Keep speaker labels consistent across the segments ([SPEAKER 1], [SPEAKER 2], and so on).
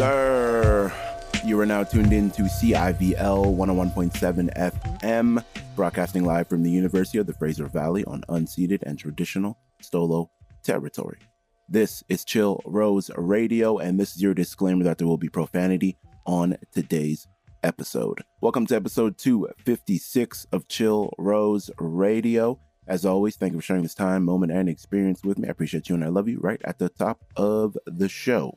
[SPEAKER 1] Sir. You are now tuned in to CIVL 101.7 FM, broadcasting live from the University of the Fraser Valley on unceded and traditional Stolo territory. This is Chill Rose Radio, and this is your disclaimer that there will be profanity on today's episode. Welcome to episode 256 of Chill Rose Radio. As always, thank you for sharing this time, moment, and experience with me. I appreciate you and I love you right at the top of the show.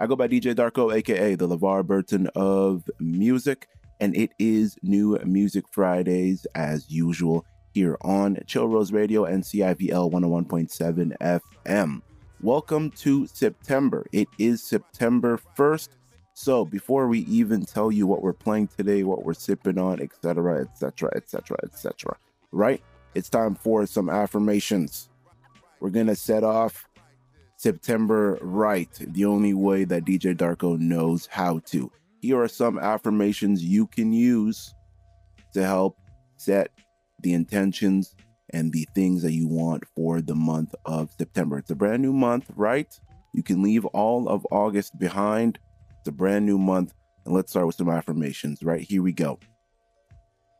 [SPEAKER 1] I go by DJ Darko, aka the LeVar Burton of music, and it is New Music Fridays as usual here on Chill Rose Radio and CIVL 101.7 FM. Welcome to September. It is September 1st. So before we even tell you what we're playing today, what we're sipping on, etc., etc., etc., etc., right? It's time for some affirmations. We're gonna set off September right, the only way that DJ Darko knows how to. Here are some affirmations you can use to help set the intentions and the things that you want for the month of September. It's a brand new month, right? You can leave all of August behind. It's a brand new month. And let's start with some affirmations, right? Here we go.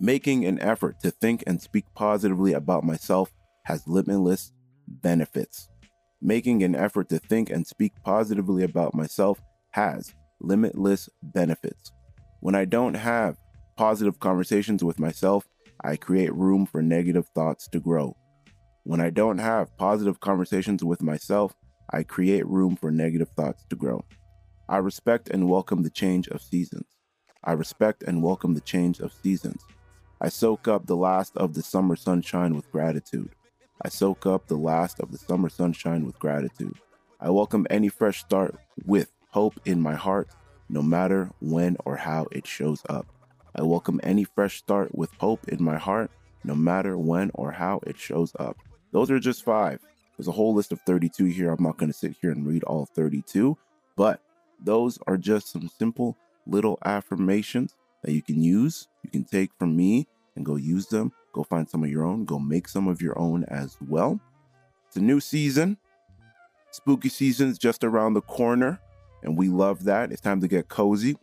[SPEAKER 1] Making an effort to think and speak positively about myself has limitless benefits. Making an effort to think and speak positively about myself has limitless benefits. When I don't have positive conversations with myself, I create room for negative thoughts to grow. When I don't have positive conversations with myself, I create room for negative thoughts to grow. I respect and welcome the change of seasons. I respect and welcome the change of seasons. I soak up the last of the summer sunshine with gratitude. I soak up the last of the summer sunshine with gratitude. I welcome any fresh start with hope in my heart, no matter when or how it shows up. I welcome any fresh start with hope in my heart, no matter when or how it shows up. Those are just five. There's a whole list of 32 here. I'm not going to sit here and read all 32, but those are just some simple little affirmations that you can use. You can take from me and go use them Go find some of your own. Go make some of your own as well. It's a new season. Spooky season's just around the corner, and we love that. It's time to get cozy.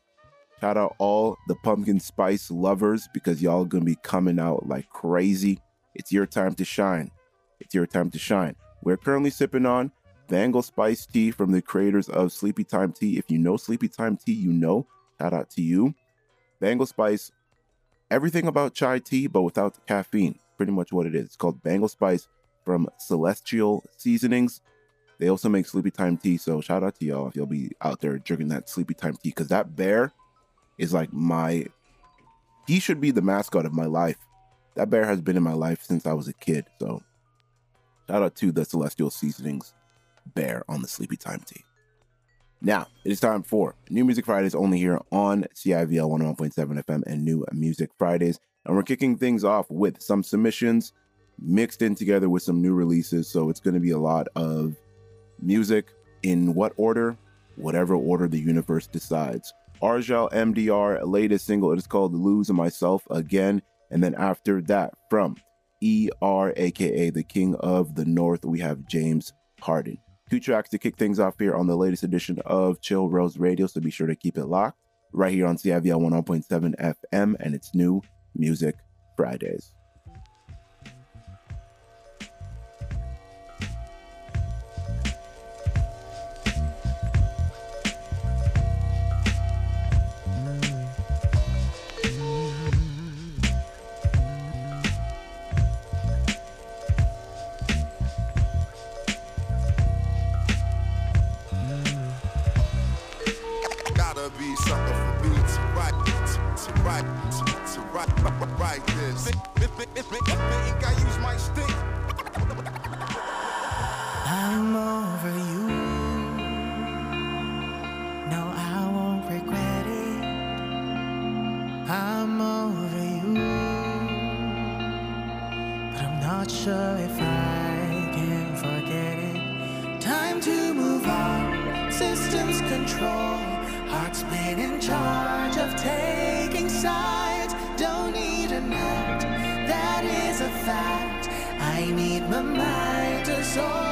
[SPEAKER 1] Shout out all the pumpkin spice lovers because y'all gonna be coming out like crazy. It's your time to shine. It's your time to shine. We're currently sipping on Bengal Spice Tea from the creators of Sleepy Time Tea. If you know Sleepy Time Tea, you know. Shout out to you. Bengal Spice everything about chai tea, but without the caffeine. Pretty much what it is. It's called Bengal Spice from Celestial Seasonings. They also make Sleepy Time tea, so shout out to y'all if you'll be out there drinking that Sleepy Time tea, because that bear is like my. He should be the mascot of my life. That bear has been in my life since I was a kid, so shout out to the Celestial Seasonings bear on the Sleepy Time tea. Now, it is time for New Music Fridays only here on CIVL 101.7 FM and New Music Fridays. And we're kicking things off with some submissions mixed in together with some new releases. So it's going to be a lot of music in what order? Whatever order the universe decides. Argel MDR, latest single, it is called Lose Myself Again. And then after that, from ER, aka the King of the North, we have James Harden two tracks to kick things off here on the latest edition of Chill Rose Radio. So be sure to keep it locked right here on CIVL 101.7 FM and it's new Music Fridays.
[SPEAKER 2] like this. Think I use my stick. I'm over you. No, I won't regret it. I'm over you. But I'm not sure if I. fact I need my mind to
[SPEAKER 3] soar.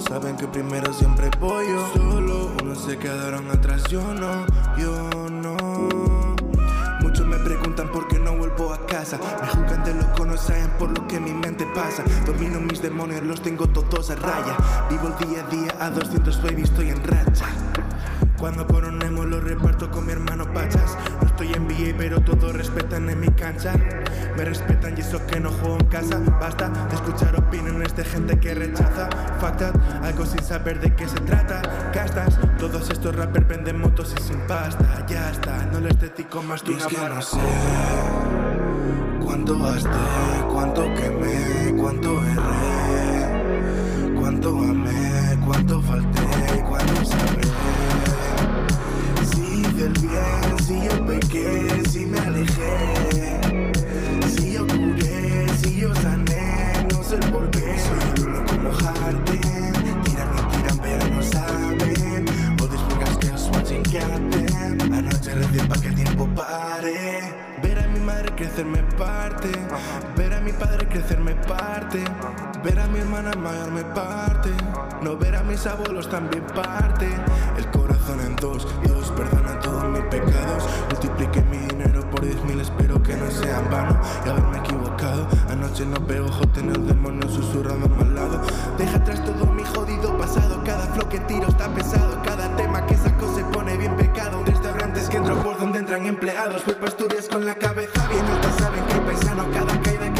[SPEAKER 3] Saben que primero siempre voy yo. Solo, unos se quedaron atrás, yo no, yo no. Muchos me preguntan por qué no vuelvo a casa. Me juzgan de loco, no saben por lo que mi mente pasa. Domino mis demonios, los tengo todos a raya. Vivo el día a día a 200, baby, estoy en racha cuando coronemos lo reparto con mi hermano Pachas. No estoy en NBA pero todos respetan en mi cancha. Me respetan y eso que no juego en casa. Basta de escuchar opiniones de gente que rechaza. Fact that, algo sin saber de qué se trata. Castas, todos estos rappers venden motos y sin pasta. Ya está, no les dedico más que una que no sé Cuánto gasté, cuánto quemé, cuánto erré Cuánto amé, cuánto falté, cuánto sabré. Si hice el bien, si yo pequé, si me alejé. Si yo curé, si yo sané, no sé por qué. Soy uno como Harden Tiran y tiran pero no saben. All these niggas just watching Captain Anoche recé pa' que el tiempo pare. Ver a mi madre crecer me parte. Ver mi padre crecer me parte. Ver a mi hermana mayor me parte. No ver a mis abuelos también parte. El corazón en dos Dios perdona todos mis pecados. Multiplique mi dinero por diez mil Espero que no sea en vano. Y haberme equivocado Anoche no pego jote en el demonio Susurrando a mi lado. Deja atrás todo mi jodido pasado Cada flow que tiro está pesado Cada tema que saco se pone bien pecado. Restaurantes que entro por donde entran empleados Fui pa' Asturias con la cabeza bien alta Saben que paisano Cada caída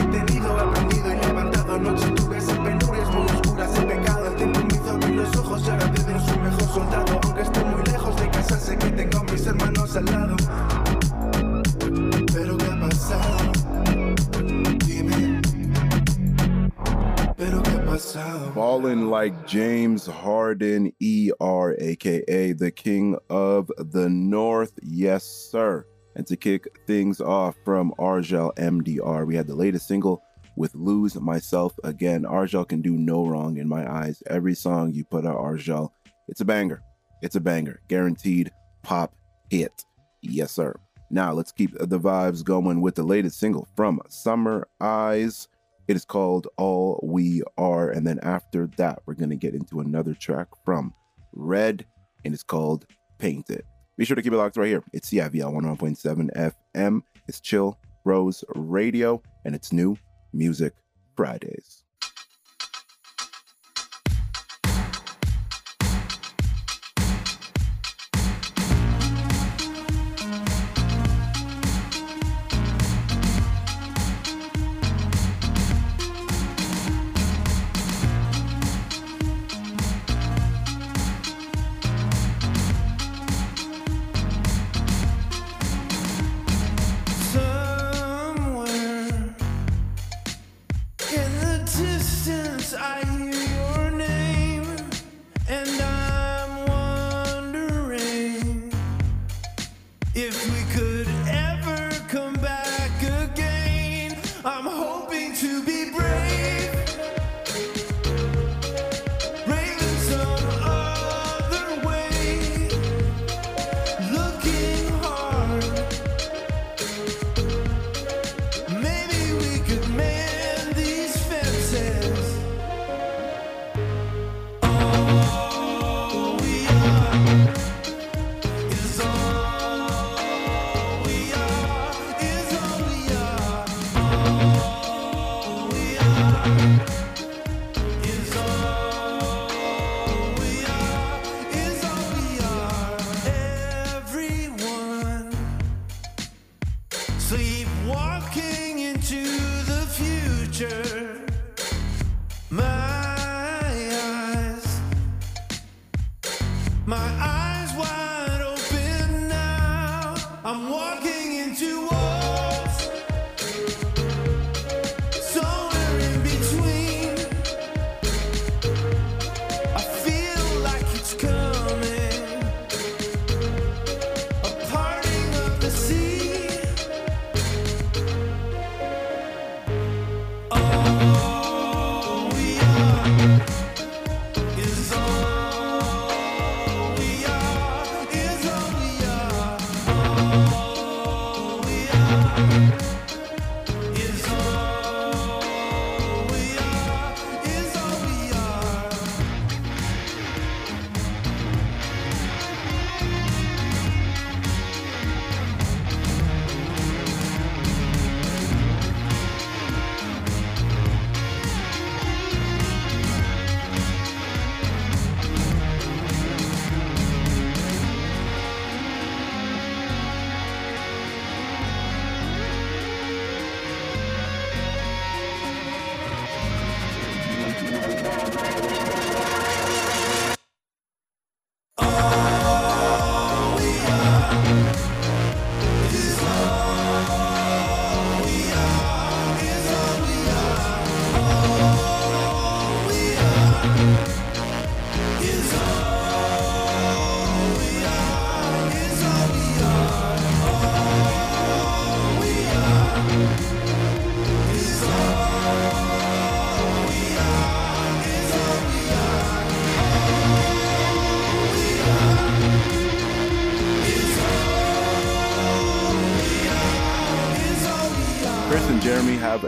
[SPEAKER 1] Fallen like James Harden, ER, aka the King of the North. Yes, sir. And to kick things off from Argel MDR, we had the latest single with Lose Myself Again. Argel can do no wrong in my eyes. Every song you put out, Argel, it's a banger. It's a banger. Guaranteed pop hit. Yes, sir. Now let's keep the vibes going with the latest single from Summer Eyes.
[SPEAKER 4] It is called All We Are. And then after that, we're going to get into another track from Red, and it's called Paint It. Be sure to keep it locked right here. It's CIVL 101.7 FM. It's Chill Rose Radio, and it's new Music Fridays.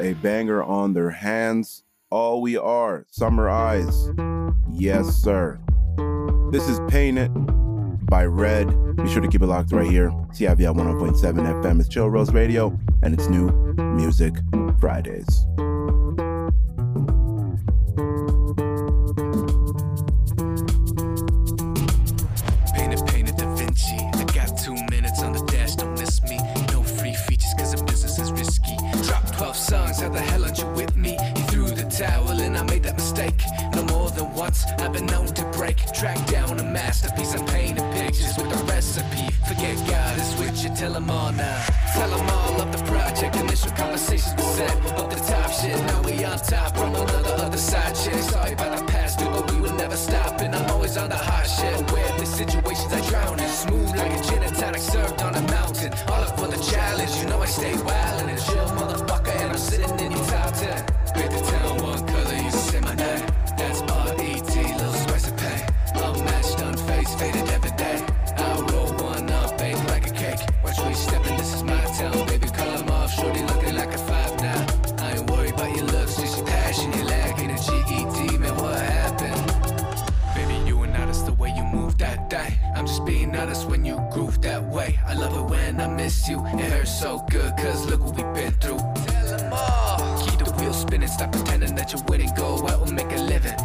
[SPEAKER 1] A
[SPEAKER 4] banger on their hands. All we are, Summer Eyes. Yes, sir. This is Paint It by Red. Be sure to keep it locked right here. CIVL 101.7 FM is Chill Rose Radio, and it's new Music Fridays.
[SPEAKER 5] I've been known to break. Track down a masterpiece, I'm painting pictures with a recipe. Forget God and switch it, tell them all now. Tell them all of the project, initial conversations were set. Up the top shit, now we on top from another other side shit. Sorry about the past, dude, but we will never stop. And I'm always on the hot shit. Aware of the situations I drown in. Smooth like a gin and tonic served on a mountain. All up for the challenge, you know I stay wild and chill, motherfucker. And I'm sitting in your top 10. Paint the town one color, you say my name. faded every day. I roll one up, bake like a cake. Watch where you stepping, this is my town, baby. Come off, shorty looking like a five now. I ain't worried about your looks, just your passion, your lack, and a GED, man. What happened? Baby, you and I, that's the way you move that day. I'm just being honest when you groove that way. I love it when I miss you. It hurts so good, cause look what we've been through. Tell them all. Keep the wheel spinning, stop pretending that you wouldn't Go out and make a living.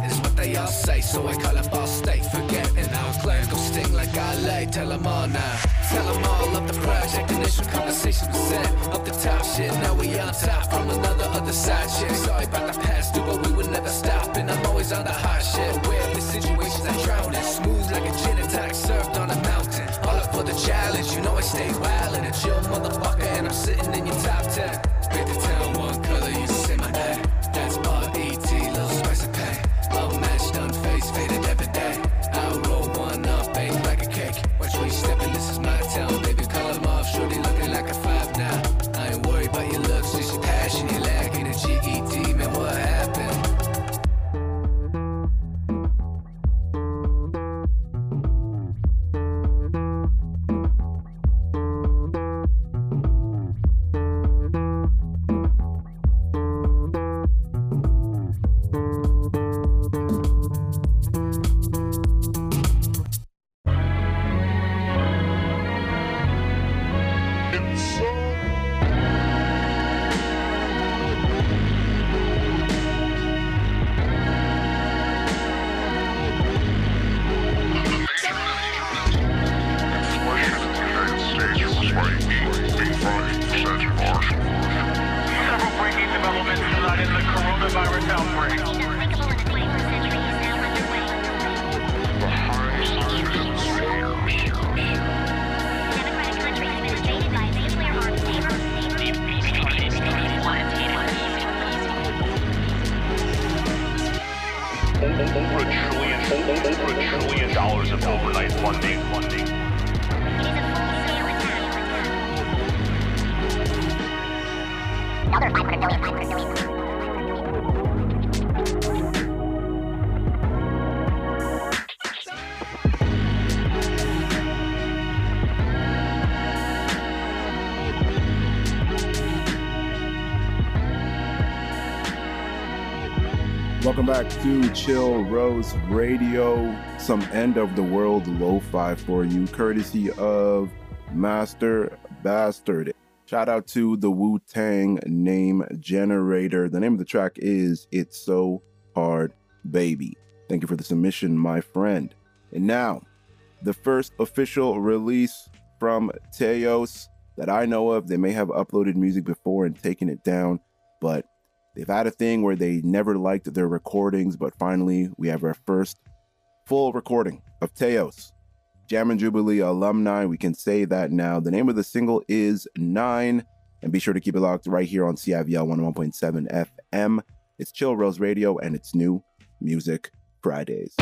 [SPEAKER 5] All say, so I call up all state. Forgetting our plans go sting like I lay. Tell 'em all now. Tell 'em all of the project, initial conversations we said. Up the top shit, now we on top from another other side shit. Sorry about the past, dude, but we would never stop. And I'm always on the hot shit. Where the situations I drown in. Smooth like a gin attack, served on a mountain. All up for the challenge, you know I stay wild and a chill motherfucker. And I'm sitting in your top 10. Pick the town,
[SPEAKER 1] To Chill Rose Radio. Some end of the world lo-fi for you, courtesy of Master Bastard. Shout out to the Wu Tang name generator. The name of the track is It's So Hard Baby. Thank you for the submission, my friend. And now, the first official release from Tayos that I know of. They may have uploaded music before and taken it down, but they've had a thing where they never liked their recordings, but finally we have our first full recording of Tayos. Jam and Jubilee alumni, we can say that now. The name of the single is Nine, and be sure to keep it locked right here on CIVL 101.7 FM. It's Chill Rose Radio, and it's new Music Fridays.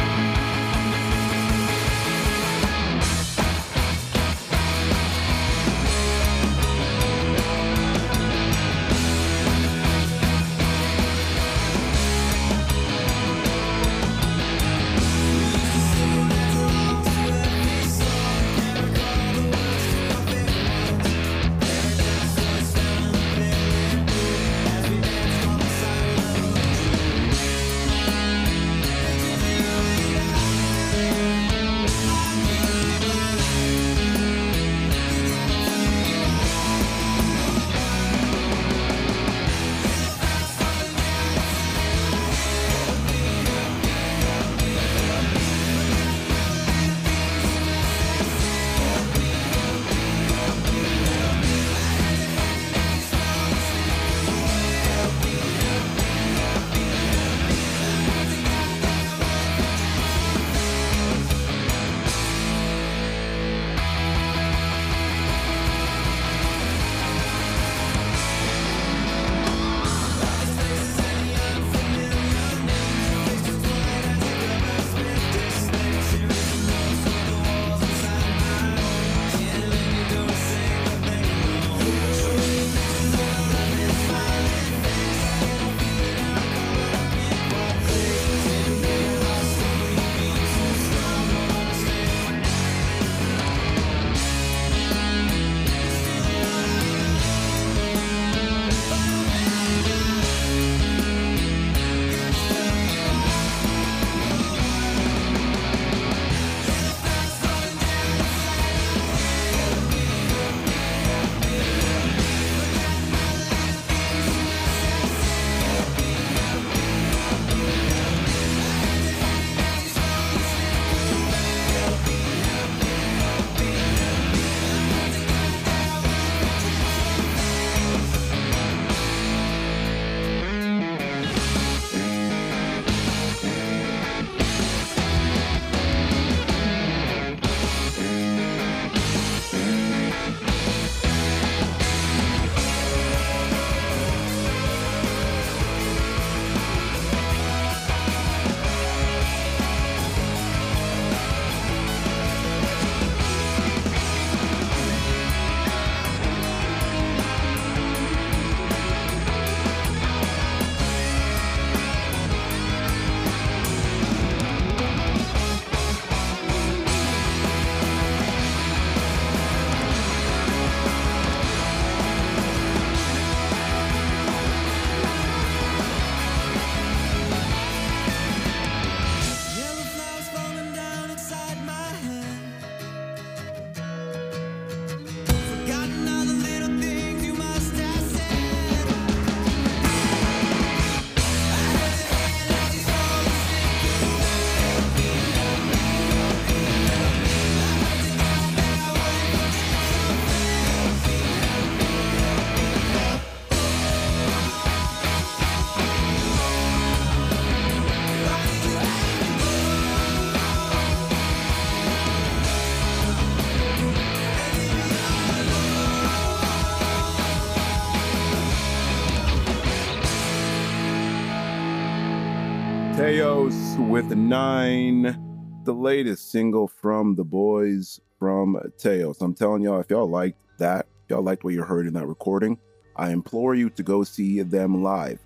[SPEAKER 1] With nine, the latest single from the boys from Tayos. I'm telling y'all, if y'all liked that, y'all liked what you heard in that recording, I implore you to go see them live.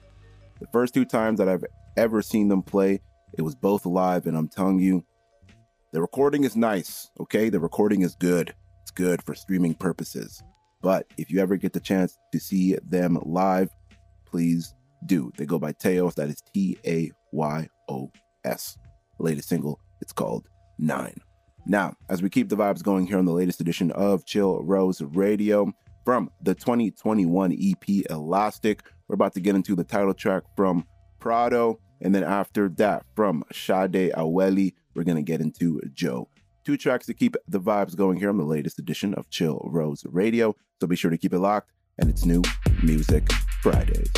[SPEAKER 1] The first two times that I've ever seen them play, it was both live, and I'm telling you, the recording is nice, okay? The recording is good. It's good for streaming purposes. But if you ever get the chance to see them live, please do. They go by Tayos, that is T A Y O S. Latest single, it's called Nine. Now, as we keep the vibes going here on the latest edition of Chill Rose Radio from the 2021 EP Elastic, we're about to get into the title track from Prado. And then after that, from Sade Awele, we're going to get into Jo. Two tracks to keep the vibes going here on the latest edition of Chill Rose Radio. So be sure to keep it locked. And it's new Music Fridays.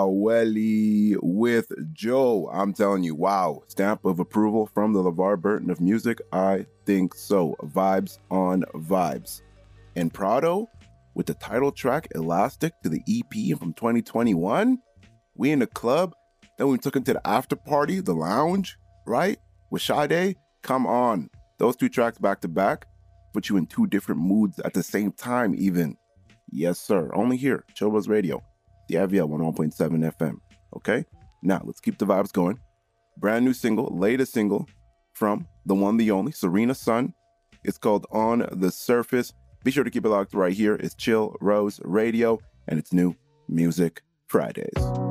[SPEAKER 1] Awele with Jo. I'm telling you, wow. Stamp of approval from the LeVar Burton of music. I think so. Vibes on vibes. And Prado with the title track Elastic to the EP from 2021. We in the club. Then we took him to the after party, the lounge, right? With Sade. Come on. Those two tracks back to back put you in two different moods at the same time, even. Yes, sir. Only here, Buzz Radio, the IVL 101.7 FM. Okay? Now, let's keep the vibes going. Brand new single, latest single from the one, the only, Serena Sun. It's called On the Surface. Be sure to keep it locked right here. It's Chill Rose Radio, and it's new Music Fridays.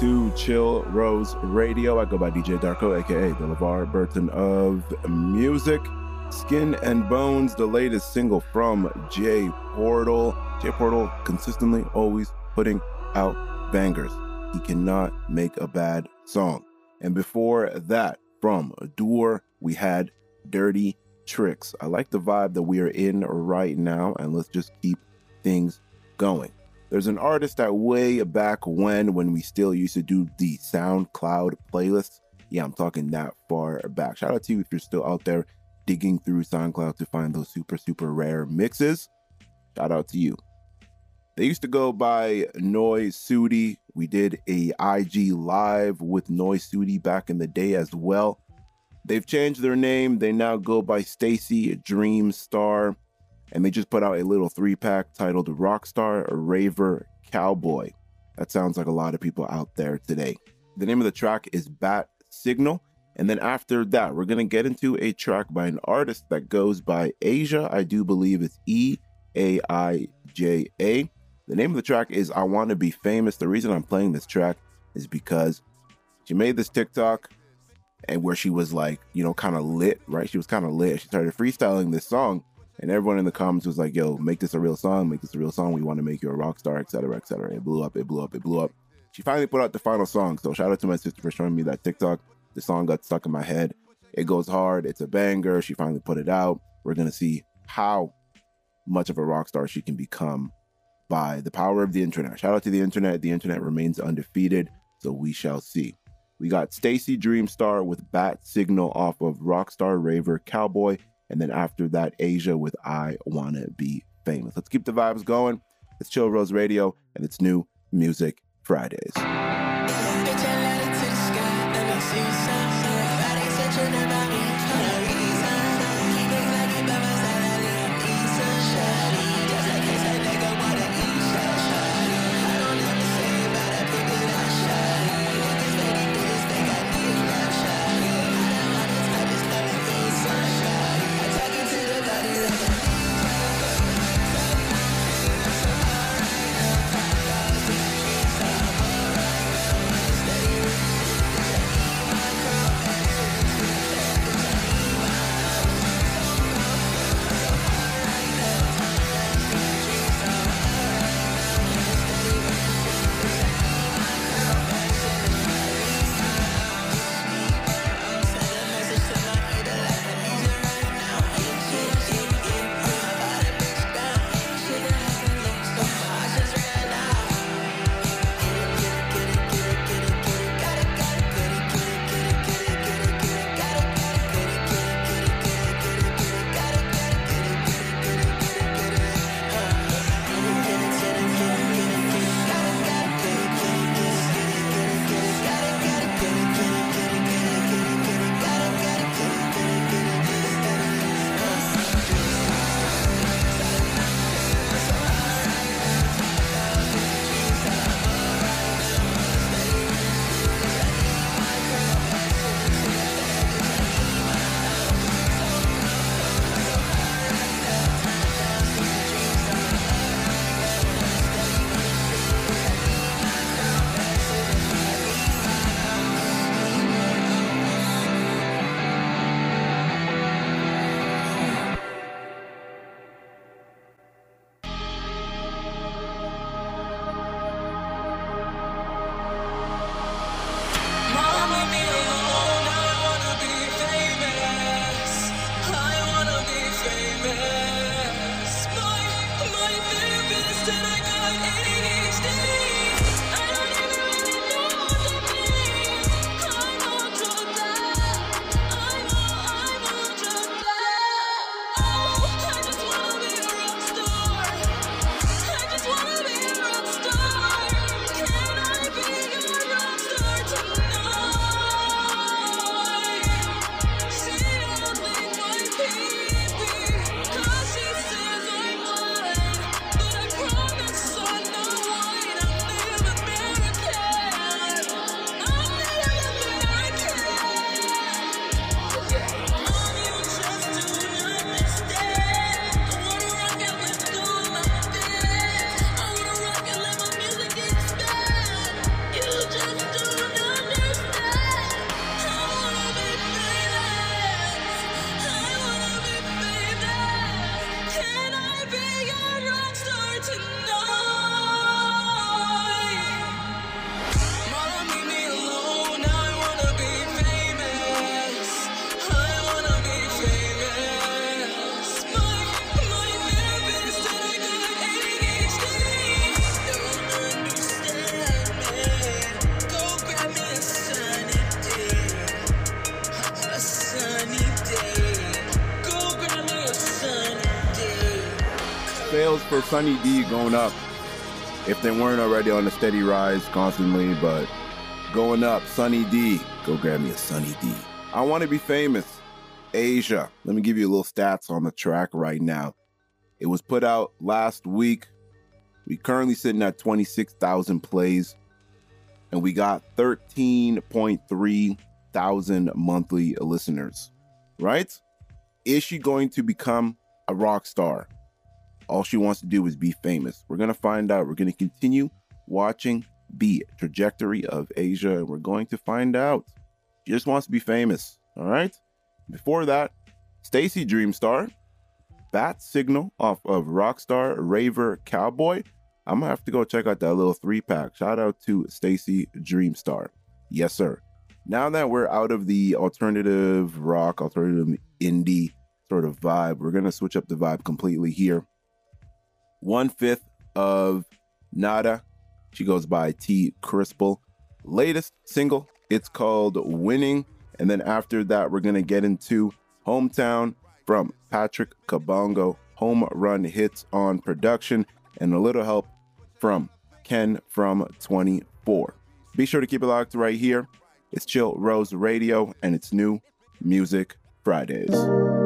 [SPEAKER 1] To Chill Rose Radio. I go by DJ Darko, aka the LeVar Burton of music. Skin and Bones, the latest single from Jay Portal. Jay Portal consistently always putting out bangers. He cannot make a bad song. And before that, from DOUR, we had Dirty Tricks. I like the vibe that we are in right now, and let's just keep things going. There's an artist that way back when, when we still used to do the SoundCloud playlists. Yeah, I'm talking that far back. Shout out to you if you're still out there digging through SoundCloud to find those super, super rare mixes. Shout out to you. They used to go by Noise Sudi. We did a IG live with Noise Sudi back in the day as well. They've changed their name. They now go by Stacy Dreamstar and they just put out a little three pack titled Rockstar Raver Cowboy. That sounds like a lot of people out there today. The name of the track is Bat Signal. And then after that, we're going to get into a track by an artist that goes by eaija. I do believe it's E A I J A. The name of the track is I Want to Be Famous. The reason I'm playing this track is because she made this TikTok and where she was like, you know, kind of lit, right? She was kind of lit. She started freestyling this song and everyone in the comments was like, yo, make this a real song, make this a real song. We want to make you a rock star, etc., etc. It blew up, it blew up, it blew up. She finally put out the final song. So shout out to my sister for showing me that TikTok. The song got stuck in my head. It goes hard. It's a banger. She finally put it out. We're gonna see how much of a rock star she can become by the power of the internet. Shout out to the internet. The internet remains undefeated. So we shall see. We got Stacy Dreamstar with Bat Signal off of Rockstar Raver Cowboy. And then after that, eaija with I Wanna Be Famous. Let's keep the vibes going. It's Chill Rose Radio and it's new Music Fridays. Sales for Sunny D going up. If they weren't already on a steady rise constantly, but going up. Sunny D. Go grab me a Sunny D. I want to be famous. eaija. Let me give you a little stats on the track right now. It was put out last week. We currently sitting at 26,000 plays and we got 13.3 thousand monthly listeners. Right? Is she going to become a rock star? All she wants to do is be famous. We're going to find out. We're going to continue watching the trajectory of eaija and we're going to find out. She just wants to be famous. All right? Before that, Stacy Dreamstar, Bat Signal off of Rockstar Raver Cowboy. I'm gonna have to go check out that little three pack. Shout out to Stacy Dreamstar. Yes, sir. Now that we're out of the alternative rock, alternative indie sort of vibe, we're gonna switch up the vibe completely here. One fifth of Nada. She goes by Tee Krispil. Latest single, it's called Winning. And then after that, we're gonna get into Hometown from Patrik Kabongo, Homerun Hitz on production, and a little help from Ken from 24. Be sure to keep it locked right here. It's Chill Rose Radio, and it's new Music Fridays.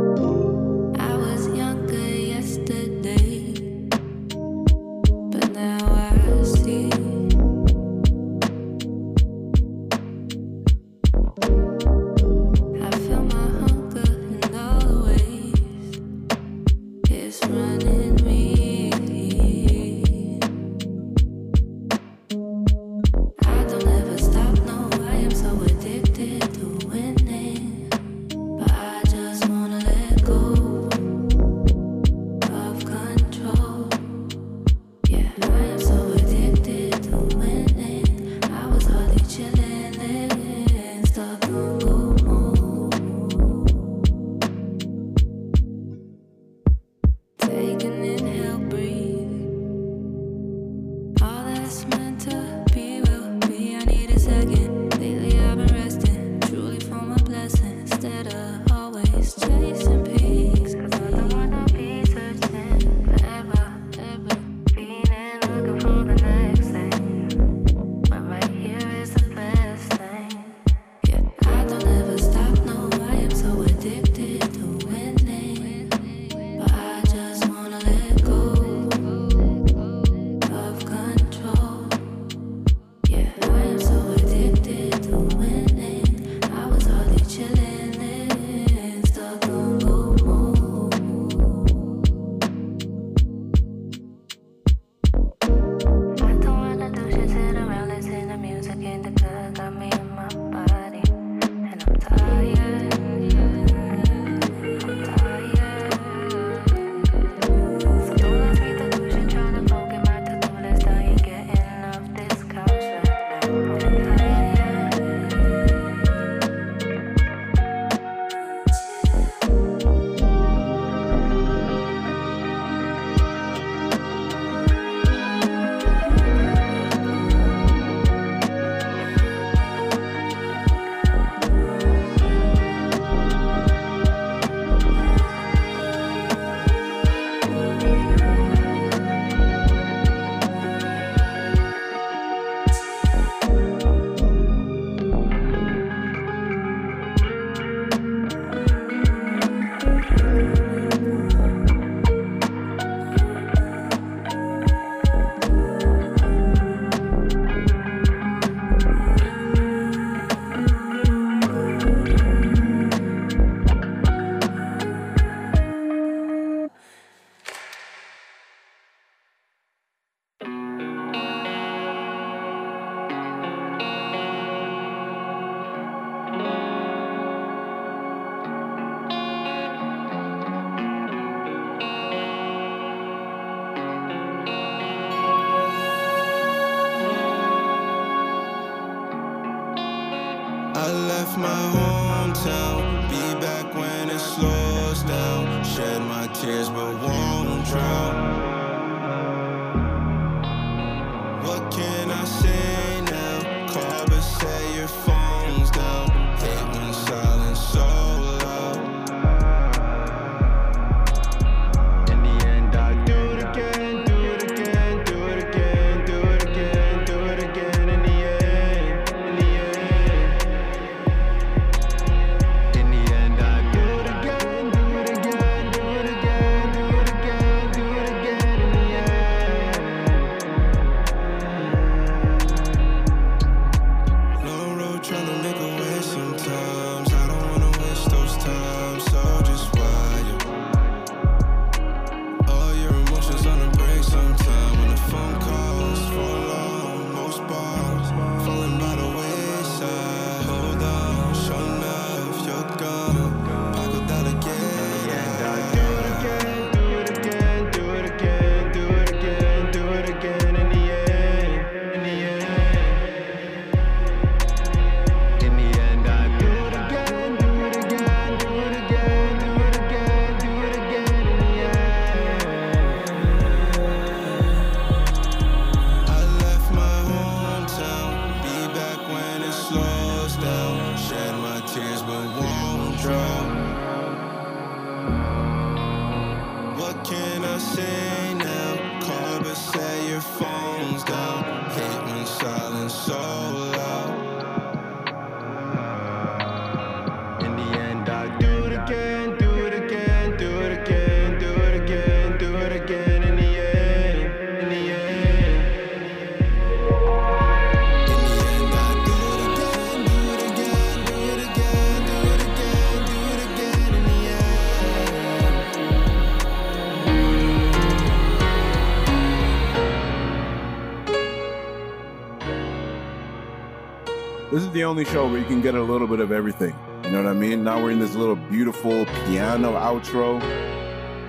[SPEAKER 6] This
[SPEAKER 7] is the only show where you can get a little bit of everything. You know what I mean? Now we're in this little beautiful piano outro.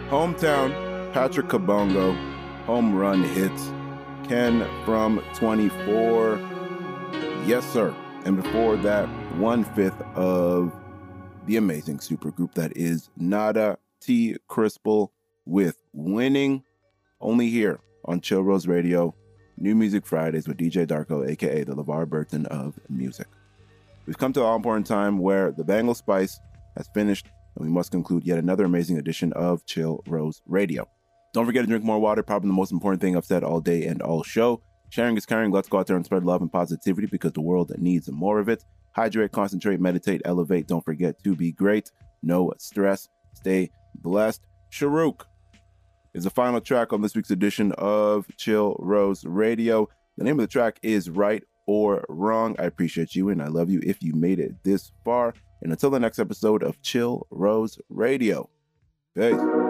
[SPEAKER 7] Hometown, Patrik Kabongo, Homerun Hitz. Ken from 24. Yes, sir. And before that, one fifth of the amazing supergroup that is Nada Tee Krispil with Winning. Only here on Chill Rose Radio. New Music Fridays with DJ Darko, aka the LeVar Burton of music. We've come to an all important time where the Bengal Spice has finished, and we must conclude yet another amazing edition of Chill Rose Radio. Don't forget to drink more water, probably the most important thing I've said all day and all show. Sharing is caring. Let's go out there and spread love and positivity because the world needs more of it. Hydrate, concentrate, meditate, elevate. Don't forget to be great. No stress. Stay blessed. Sharuk is the final track on this week's edition of Chill Rose Radio. The name of the track is Right or Wrong. I appreciate you and I love you if you made it this far. And until the next episode of Chill Rose Radio, peace.